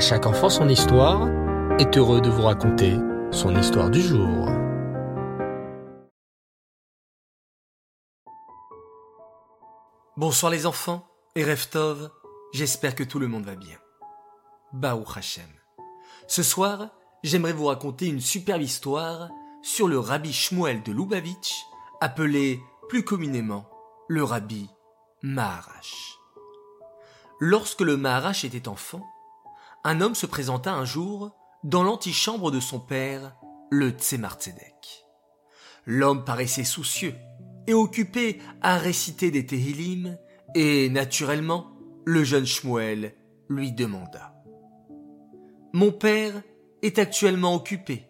Chaque enfant son histoire est heureux de vous raconter son histoire du jour. Bonsoir les enfants et Reftov, j'espère que tout le monde va bien. Baou Hashem. Ce soir, j'aimerais vous raconter une superbe histoire sur le rabbi Shmuel de Lubavitch, appelé plus communément le rabbi Maharash. Lorsque le Maharash était enfant, un homme se présenta un jour dans l'antichambre de son père, le Tzemar Tzedek. L'homme paraissait soucieux et occupé à réciter des Tehillim, et naturellement, le jeune Shmuel lui demanda. Mon père est actuellement occupé,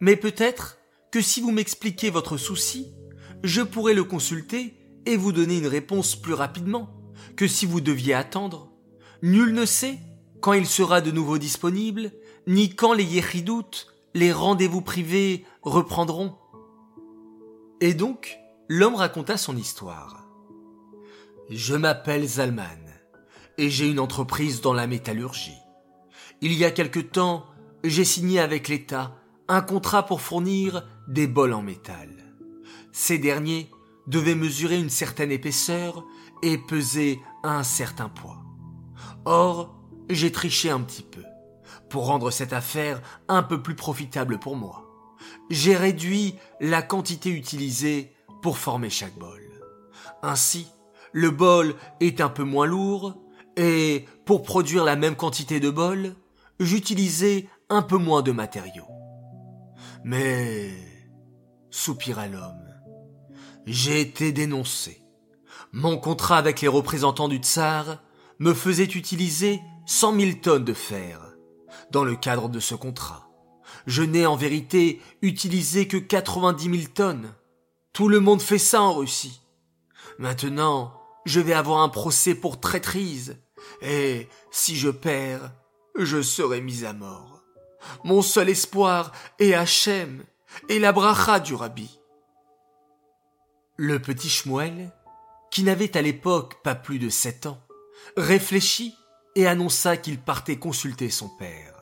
mais peut-être que si vous m'expliquez votre souci, je pourrai le consulter et vous donner une réponse plus rapidement que si vous deviez attendre. Nul ne sait quand il sera de nouveau disponible, ni quand les yéchidoutes, les rendez-vous privés, reprendront. Et donc, l'homme raconta son histoire. Je m'appelle Zalman, et j'ai une entreprise dans la métallurgie. Il y a quelque temps, j'ai signé avec l'État un contrat pour fournir des bols en métal. Ces derniers devaient mesurer une certaine épaisseur et peser un certain poids. Or, j'ai triché un petit peu, pour rendre cette affaire un peu plus profitable pour moi. J'ai réduit la quantité utilisée pour former chaque bol. Ainsi, le bol est un peu moins lourd, et pour produire la même quantité de bol, j'utilisais un peu moins de matériaux. Mais, soupira l'homme, j'ai été dénoncé. Mon contrat avec les représentants du tsar me faisait utiliser cent mille tonnes de fer. Dans le cadre de ce contrat, je n'ai en vérité utilisé que quatre-vingt-dix mille tonnes. Tout le monde fait ça en Russie. Maintenant, je vais avoir un procès pour traîtrise, et si je perds, je serai mis à mort. Mon seul espoir est Hachem et la bracha du rabbi. Le petit Shmuel, qui n'avait à l'époque pas plus de sept ans, réfléchit et annonça qu'il partait consulter son père.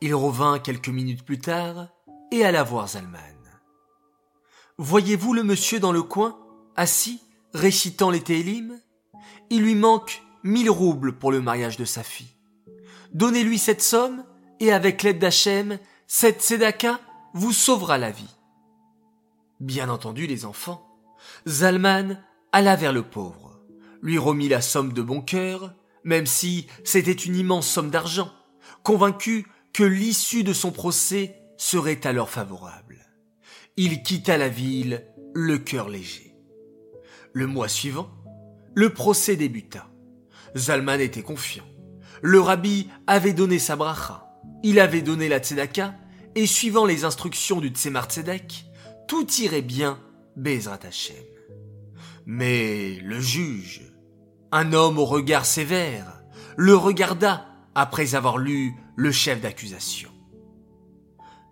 Il revint quelques minutes plus tard et alla voir Zalman. Voyez-vous le monsieur dans le coin, assis, récitant les Télim Il lui manque mille roubles pour le mariage de sa fille. Donnez-lui cette somme, et avec l'aide d'Hachem, cette Sedaka vous sauvera la vie. Bien entendu, les enfants, Zalman alla vers le pauvre, lui remit la somme de bon cœur, même si c'était une immense somme d'argent, convaincu que l'issue de son procès serait alors favorable. Il quitta la ville, le cœur léger. Le mois suivant, le procès débuta. Zalman était confiant. Le rabbi avait donné sa bracha, il avait donné la tzedaka, et suivant les instructions du tzemar tzedek, tout irait bien, Bezrat Hashem. Mais le juge, un homme au regard sévère le regarda après avoir lu le chef d'accusation.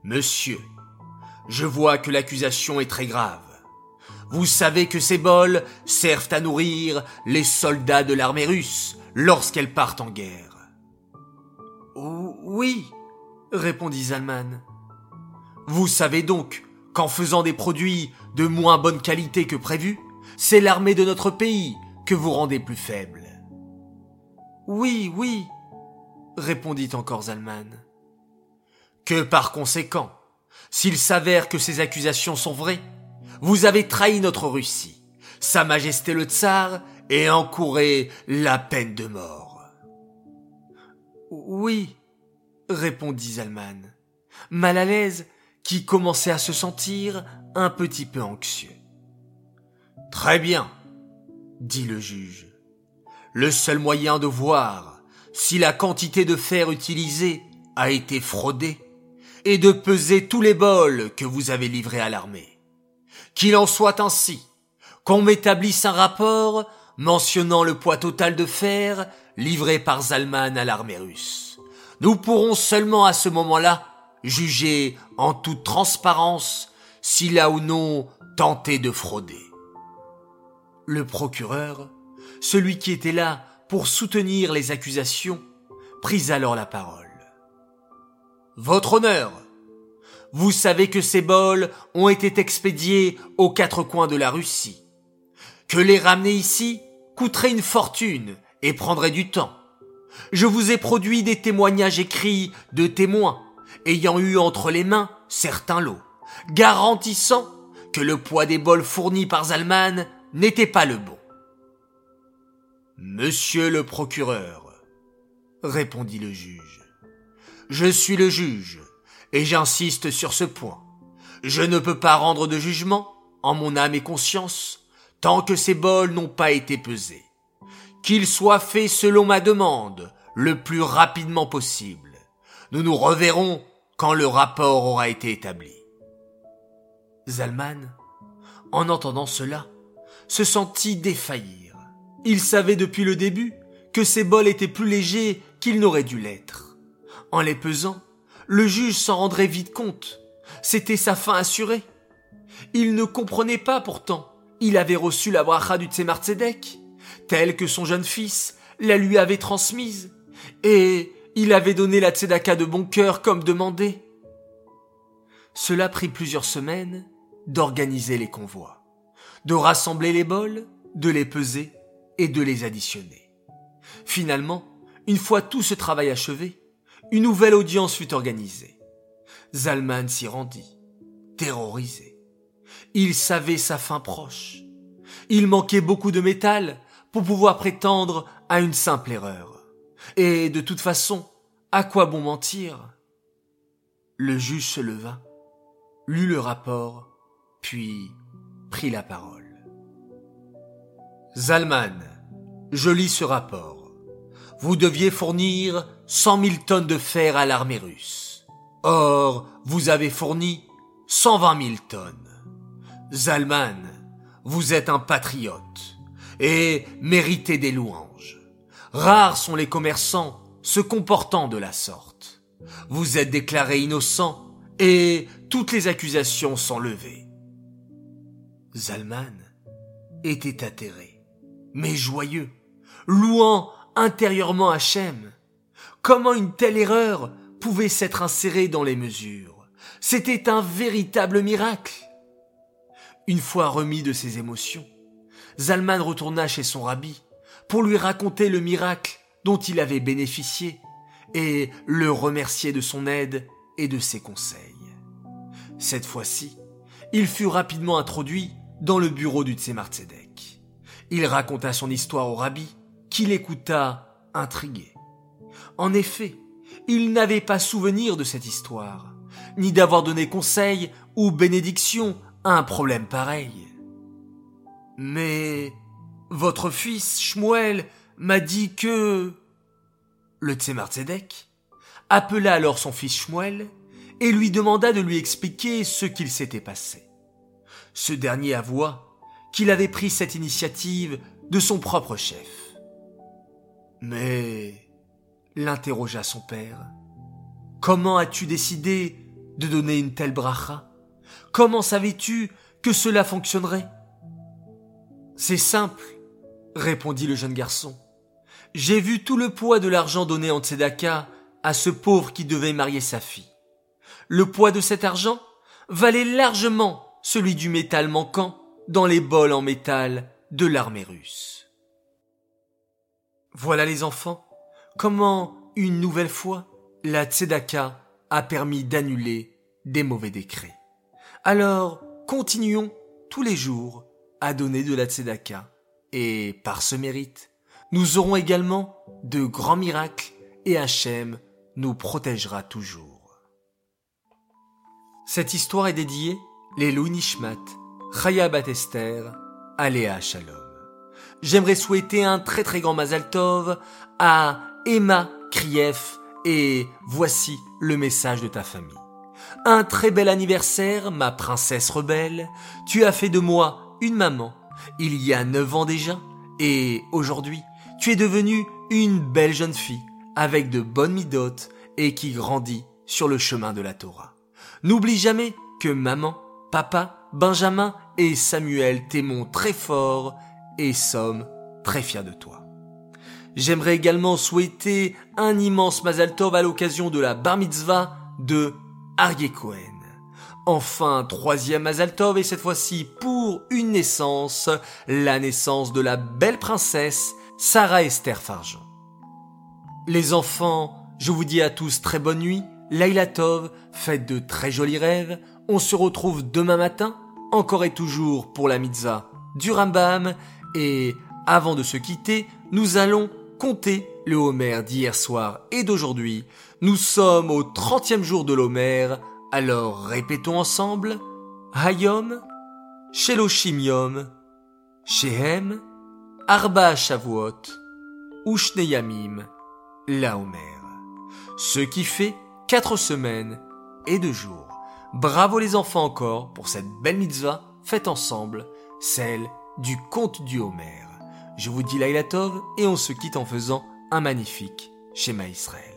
Monsieur, je vois que l'accusation est très grave. Vous savez que ces bols servent à nourrir les soldats de l'armée russe lorsqu'elles partent en guerre. Oui, répondit Zalman. Vous savez donc qu'en faisant des produits de moins bonne qualité que prévu, c'est l'armée de notre pays que vous rendez plus faible. Oui, oui, répondit encore Zalman. Que par conséquent, s'il s'avère que ces accusations sont vraies, vous avez trahi notre Russie, Sa Majesté le Tsar, et encouré la peine de mort. Oui, répondit Zalman, mal à l'aise, qui commençait à se sentir un petit peu anxieux. Très bien, dit le juge. Le seul moyen de voir si la quantité de fer utilisée a été fraudée est de peser tous les bols que vous avez livrés à l'armée. Qu'il en soit ainsi, qu'on m'établisse un rapport mentionnant le poids total de fer livré par Zalman à l'armée russe. Nous pourrons seulement à ce moment-là juger en toute transparence s'il a ou non tenté de frauder. Le procureur, celui qui était là pour soutenir les accusations, prit alors la parole. Votre honneur. Vous savez que ces bols ont été expédiés aux quatre coins de la Russie. Que les ramener ici coûterait une fortune et prendrait du temps. Je vous ai produit des témoignages écrits de témoins ayant eu entre les mains certains lots, garantissant que le poids des bols fournis par Zalman n'était pas le bon. Monsieur le procureur, répondit le juge, je suis le juge, et j'insiste sur ce point. Je ne peux pas rendre de jugement, en mon âme et conscience, tant que ces bols n'ont pas été pesés. Qu'il soit fait selon ma demande, le plus rapidement possible. Nous nous reverrons quand le rapport aura été établi. Zalman, en entendant cela, se sentit défaillir. Il savait depuis le début que ces bols étaient plus légers qu'ils n'auraient dû l'être. En les pesant, le juge s'en rendrait vite compte. C'était sa fin assurée. Il ne comprenait pas pourtant. Il avait reçu la bracha du Tzemar Tzedek, telle que son jeune fils la lui avait transmise, et il avait donné la tzedaka de bon cœur comme demandé. Cela prit plusieurs semaines d'organiser les convois, de rassembler les bols, de les peser et de les additionner. Finalement, une fois tout ce travail achevé, une nouvelle audience fut organisée. Zalman s'y rendit, terrorisé. Il savait sa fin proche. Il manquait beaucoup de métal pour pouvoir prétendre à une simple erreur. Et de toute façon, à quoi bon mentir? Le juge se leva, lut le rapport, puis la parole. Zalman, je lis ce rapport. Vous deviez fournir cent mille tonnes de fer à l'armée russe. Or, vous avez fourni cent vingt mille tonnes. Zalman, vous êtes un patriote et méritez des louanges. Rares sont les commerçants se comportant de la sorte. Vous êtes déclaré innocent et toutes les accusations sont levées. Zalman était atterré, mais joyeux, louant intérieurement Hachem. Comment une telle erreur pouvait s'être insérée dans les mesures? C'était un véritable miracle. Une fois remis de ses émotions, Zalman retourna chez son rabbi pour lui raconter le miracle dont il avait bénéficié et le remercier de son aide et de ses conseils. Cette fois-ci, il fut rapidement introduit dans le bureau du Tzemar Tzedek. Il raconta son histoire au rabbi, qui l'écouta intrigué. En effet, il n'avait pas souvenir de cette histoire, ni d'avoir donné conseil ou bénédiction à un problème pareil. Mais votre fils, Shmuel, m'a dit que... Le Tzemar Tzedek appela alors son fils Shmuel et lui demanda de lui expliquer ce qu'il s'était passé. Ce dernier avoua qu'il avait pris cette initiative de son propre chef. Mais, l'interrogea son père, comment as-tu décidé de donner une telle bracha? Comment savais-tu que cela fonctionnerait? C'est simple, répondit le jeune garçon. J'ai vu tout le poids de l'argent donné en tzedaka à ce pauvre qui devait marier sa fille. Le poids de cet argent valait largement celui du métal manquant dans les bols en métal de l'armée russe. Voilà les enfants, comment, une nouvelle fois, la tzedaka a permis d'annuler des mauvais décrets. Alors, continuons tous les jours à donner de la tzedaka, et par ce mérite, nous aurons également de grands miracles et Hachem nous protégera toujours. Cette histoire est dédiée les Nishmat, Chaya Batester, Aléa Shalom. J'aimerais souhaiter un très très grand Mazal Tov à Emma Krief et voici le message de ta famille. Un très bel anniversaire, ma princesse rebelle. Tu as fait de moi une maman il y a neuf ans déjà et aujourd'hui tu es devenue une belle jeune fille avec de bonnes midotes et qui grandit sur le chemin de la Torah. N'oublie jamais que maman, papa, Benjamin et Samuel t'aimons très fort et sommes très fiers de toi. J'aimerais également souhaiter un immense Mazal Tov à l'occasion de la Bar Mitzvah de Aryeh Cohen. Enfin, troisième Mazaltov et cette fois-ci pour une naissance, la naissance de la belle princesse Sarah Esther Farjan. Les enfants, je vous dis à tous très bonne nuit, Laila Tov, faites de très jolis rêves, on se retrouve demain matin, encore et toujours pour la mitzvah du Rambam, et avant de se quitter, nous allons compter le Homer d'hier soir et d'aujourd'hui. Nous sommes au trentième jour de l'Homer, alors répétons ensemble Hayom, Sheloshim Yom, Shehem, Arba Shavuot, Ushneyamim, la Homer. Ce qui fait quatre semaines et deux jours. Bravo les enfants encore pour cette belle mitzvah faite ensemble, celle du conte du Homer. Je vous dis Laila Tov et on se quitte en faisant un magnifique schéma Israël.